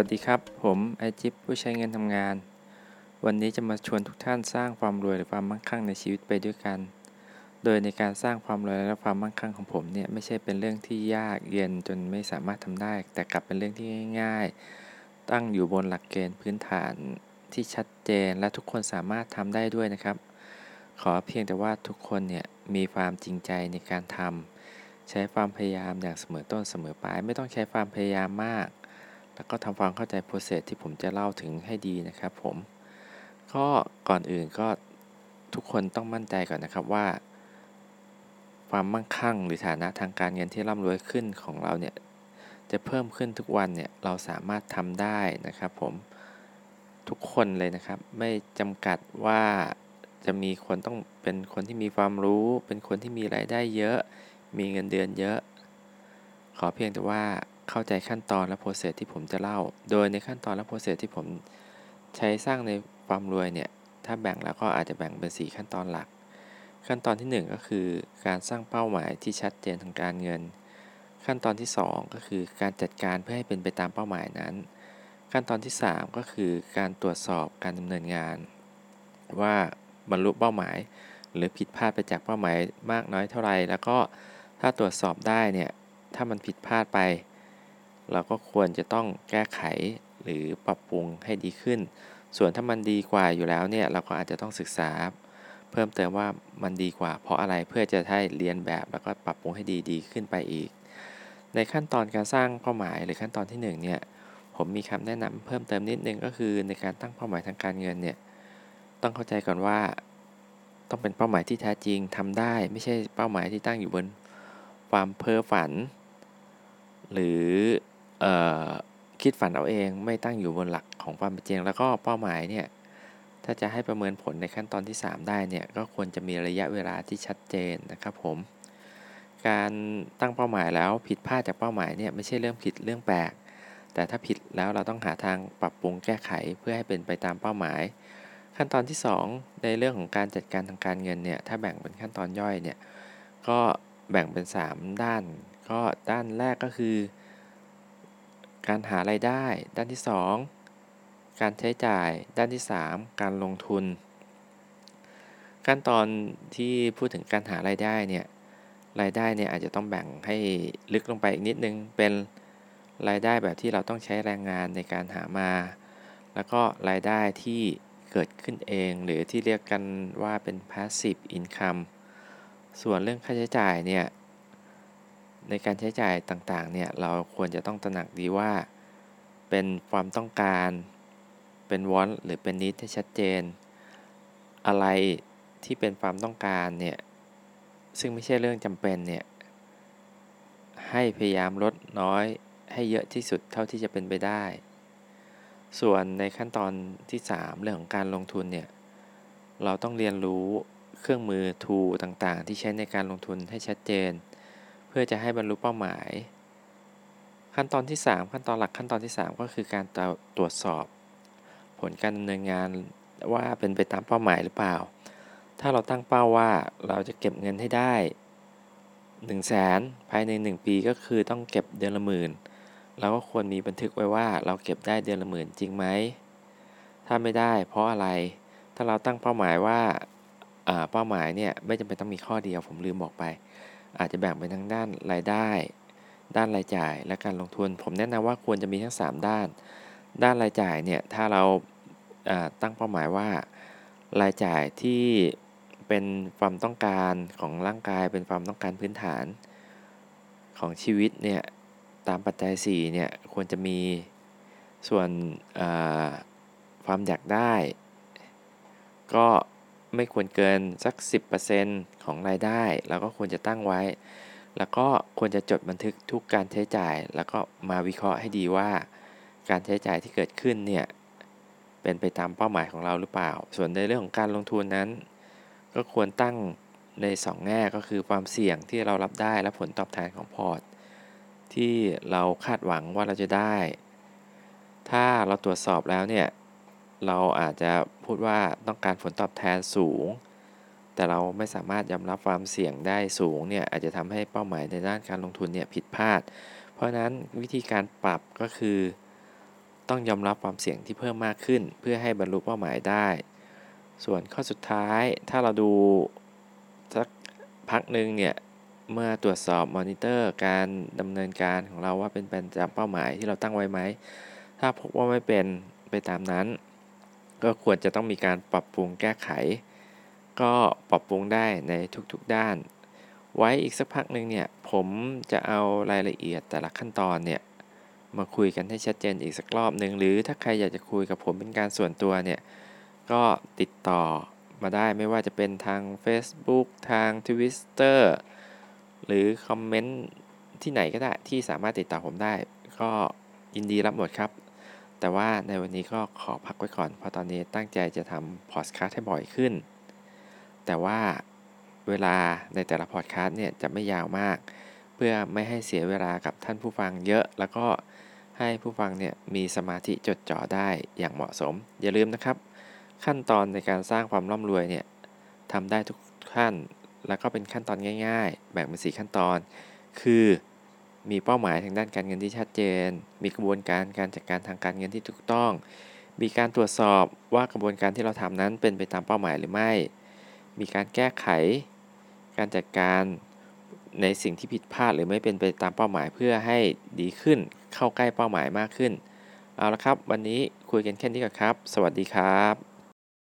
วัสดีครับ ผมไอจิปผู้ใช้เงินทำงาน วันนี้จะมาชวนทุกท่านสร้างความรวยหรือความมั่งคั่งในชีวิตไปด้วยกัน โดยในการสร้างความรวยและความมั่งคั่งของผมเนี่ยไม่ใช่เป็นเรื่องที่ยากเย็นจนไม่สามารถทำได้ แต่กลับเป็นเรื่องที่ง่าย ๆ ตั้งอยู่บนหลักเกณฑ์พื้นฐานที่ชัดเจนและทุกคนสามารถทำได้ด้วยนะครับ ขอเพียงแต่ว่าทุกคนเนี่ยมีความจริงใจในการทำใช้ความพยายามอย่างเสมอต้นเสมอปลายไม่ต้องใช้ความพยายามมาก แล้วก็ทำความเข้าใจโปรเซสที่ผมจะเล่าถึงให้ดีนะครับผม ก็ก่อนอื่นก็ทุกคนต้องมั่นใจก่อนนะครับว่า ความมั่งคั่งหรือฐานะทางการเงินที่ร่ำรวยขึ้นของเราเนี่ยจะเพิ่มขึ้นทุกวันเนี่ยเราสามารถทำได้นะครับผมทุกคนเลยนะครับ ไม่จำกัดว่าจะมีคนต้องเป็นคนที่มีความรู้ เป็นคนที่มีรายได้เยอะ มีเงินเดือนเยอะ ขอเพียงแต่ว่า เข้าใจขั้นตอนและโปรเซสที่ผมจะเล่า โดยในขั้นตอนและโปรเซสที่ผมใช้สร้างในความรวยเนี่ย ถ้าแบ่งแล้วก็อาจจะแบ่งเป็น 4 ขั้นตอนหลัก ขั้นตอนที่ 1 ก็คือการสร้างเป้าหมายที่ชัดเจนทางการเงิน ขั้นตอนที่ 2 ก็คือการจัดการเพื่อให้เป็นไปตามเป้าหมายนั้น ขั้นตอนที่ 3 ก็คือการตรวจสอบการดำเนินงาน ว่าบรรลุเป้าหมาย หรือผิดพลาดไปจากเป้าหมายมากน้อยเท่าไรแล้วก็ถ้าตรวจสอบได้เนี่ยถ้ามันผิดพลาดไป เราก็ควรจะต้องแก้ไขหรือปรับปรุงให้ดีขึ้น ส่วนถ้ามันดีกว่าอยู่แล้วเนี่ยเราก็อาจจะต้องศึกษา เพิ่มเติมว่ามันดีกว่า เพราะอะไรเพื่อจะให้เรียนแบบแล้วก็ปรับปรุงให้ดีดีขึ้นไปอีก ในขั้นตอนการสร้างเป้าหมายหรือขั้นตอนที่1เนี่ยผมมีคำแนะนำเพิ่มเติมนิดนึงก็คือในการตั้งเป้าหมายทางการเงินเนี่ยต้องเข้าใจก่อนว่า ต้องเป็นเป้าหมายที่แท้จริงทำได้ ไม่ใช่เป้าหมายที่ตั้งอยู่บนความเพ้อฝัน หรือ คิดฝันเอาเองไม่ตั้งอยู่บนหลักของความเป็นจริงแล้วก็เป้าหมายเนี่ยถ้าจะให้ประเมินผลในขั้นตอนที่ 3 ได้เนี่ยก็ควรจะมีระยะเวลาที่ชัดเจนนะครับผม การตั้งเป้าหมายแล้วผิดพลาดจากเป้าหมายเนี่ยไม่ใช่เรื่องผิดเรื่องแปลก แต่ถ้าผิดแล้วเราต้องหาทางปรับปรุงแก้ไขเพื่อให้เป็นไปตามเป้าหมาย ขั้นตอนที่ 2 ในเรื่องของการจัดการทางการเงินเนี่ยถ้าแบ่งเป็นขั้นตอนย่อยเนี่ยก็แบ่งเป็น 3 ด้าน ก็ด้านแรกก็คือ การหารายได้ ด้านที่ 2 การใช้จ่าย ด้านที่ 3 การลงทุน ขั้นตอนที่พูดถึงการหารายได้เนี่ย รายได้เนี่ยอาจจะต้องแบ่งให้ลึกลงไปอีกนิดนึง เป็นรายได้แบบที่เราต้องใช้แรงงานในการหามา แล้วก็รายได้ที่เกิดขึ้นเอง หรือที่เรียกกันว่าเป็น passive income ส่วนเรื่องค่าใช้จ่ายเนี่ย ในการใช้จ่ายต่างๆเนี่ยเราควรจะต้องตระหนักดีว่า เป็นความต้องการเป็นวอนหรือเป็นนิดที่ชัดเจน อะไรที่เป็นความต้องการเนี่ยซึ่งไม่ใช่เรื่องจำเป็นเนี่ยให้พยายามลดน้อยให้เยอะที่สุดเท่าที่จะเป็นไปได้ ส่วนในขั้นตอนที่ 3 เรื่องของการลงทุนเนี่ยเราต้องเรียนรู้เครื่องมือทูต่างๆ ที่ใช้ในการลงทุนให้ชัดเจน เพื่อจะให้บรรลุเป้าหมาย ขั้นตอนที่ 3 ขั้นตอนหลักขั้นตอนที่ 3 ก็คือการตรวจสอบ ผลการดำเนินงานว่าเป็นไปตามเป้าหมายหรือเปล่า ถ้าเราตั้งเป้าว่าเราจะเก็บเงินให้ได้1 0 0 0 0แสนภายใน 1 ปีก็คือต้องเก็บเดือนละหมื่นเราก็ควรมีบันทึกไว้ว่าเราเก็บได้เดือนละหมื่นจริงไหม ถ้าไม่ได้เพราะอะไร ถ้าเราตั้งเป้าหมายว่าเป้าหมายเนี่ยไม่จำเป็นต้องมีข้อเดียวผมลืมบอกไป อาจจะแบ่งเป็นทั้งด้านรายได้ ด้านรายจ่ายและการลงทุน ผมแนะนำว่าควรจะมีทั้ง 3 ด้าน ด้านรายจ่ายเนี่ยถ้าเราตั้งเป้าหมายว่า รายจ่ายที่เป็นความต้องการของร่างกายเป็นความต้องการพื้นฐานของชีวิตเนี่ยตามปัจจัย4เนี่ยควรจะมีส่วนความอยากได้ ก็ ไม่ควรเกินสัก 10%ของรายได้เราก็ควรจะตั้งไว้ แล้วก็ควรจะจดบันทึกทุกการใช้จ่าย แล้วก็มาวิเคราะห์ให้ดีว่า การใช้จ่ายที่เกิดขึ้นเนี่ยเป็นไปตามเป้าหมายของเราหรือเปล่า ส่วนในเรื่องของการลงทุนนั้น ก็ควรตั้งใน 2 แง่ก็คือความเสี่ยงที่เรารับได้และผลตอบแทนของพอร์ต ที่เราคาดหวังว่าเราจะได้ ถ้าเราตรวจสอบแล้วเนี่ย เราอาจจะพูดว่าต้องการผลตอบแทนสูง แต่เราไม่สามารถยอมรับความเสี่ยงได้สูงเนี่ยอาจจะทำให้เป้าหมายในด้านการลงทุนเนี่ยผิดพลาด เพราะนั้นวิธีการปรับก็คือ ต้องยอมรับความเสี่ยงที่เพิ่มมากขึ้น เพื่อให้บรรลุเป้าหมายได้ ส่วนข้อสุดท้ายถ้าเราดูสักพักหนึ่งเนี่ยเมื่อตรวจสอบมอนิเตอร์การดำเนินการของเราว่าเป็นไปตามเป้าหมายที่เราตั้งไว้ไหม ถ้าพบว่าไม่เป็นไปตามนั้น ก็ควรจะต้องมีการปรับปรุงแก้ไข ก็ปรับปรุงได้ในทุกๆด้าน ไว้อีกสักพักหนึ่งเนี่ยผมจะเอารายละเอียดแต่ละขั้นตอนเนี่ยมาคุยกันให้ชัดเจนอีกสักรอบหนึ่งหรือถ้าใครอยากจะคุยกับผมเป็นการส่วนตัวเนี่ยก็ติดต่อมาได้ไม่ว่าจะเป็นทาง Facebook ทาง Twitter หรือคอมเมนต์ที่ไหนก็ได้ที่สามารถติดต่อผมได้ ก็ยินดีรับหมดครับ แต่ว่าในวันนี้ก็ขอพักไว้ก่อน เพราะตอนนี้ตั้งใจจะทำพอดคาสต์ให้บ่อยขึ้น แต่ว่าเวลาในแต่ละพอดคาสต์เนี่ยจะไม่ยาวมาก เพื่อไม่ให้เสียเวลากับท่านผู้ฟังเยอะ แล้วก็ให้ผู้ฟังเนี่ยมีสมาธิจดจ่อได้อย่างเหมาะสม อย่าลืมนะครับ ขั้นตอนในการสร้างความร่ำรวยเนี่ยทำได้ทุกขั้น แล้วก็เป็นขั้นตอนง่าย ๆ แบ่งเป็นสีขั้นตอน คือ มีเป้าหมายทางด้านการเงินที่ชัดเจน มีกระบวนการการจัดการทางการเงินที่ถูกต้อง มีการตรวจสอบว่ากระบวนการที่เราทำนั้นเป็นไปตามเป้าหมายหรือไม่ มีการแก้ไข การจัดการในสิ่งที่ผิดพลาดหรือไม่เป็นไปตามเป้าหมายเพื่อให้ดีขึ้น เข้าใกล้เป้าหมายมากขึ้น เอาละครับ วันนี้คุยกันแค่นี้ก่อนครับ สวัสดีครับ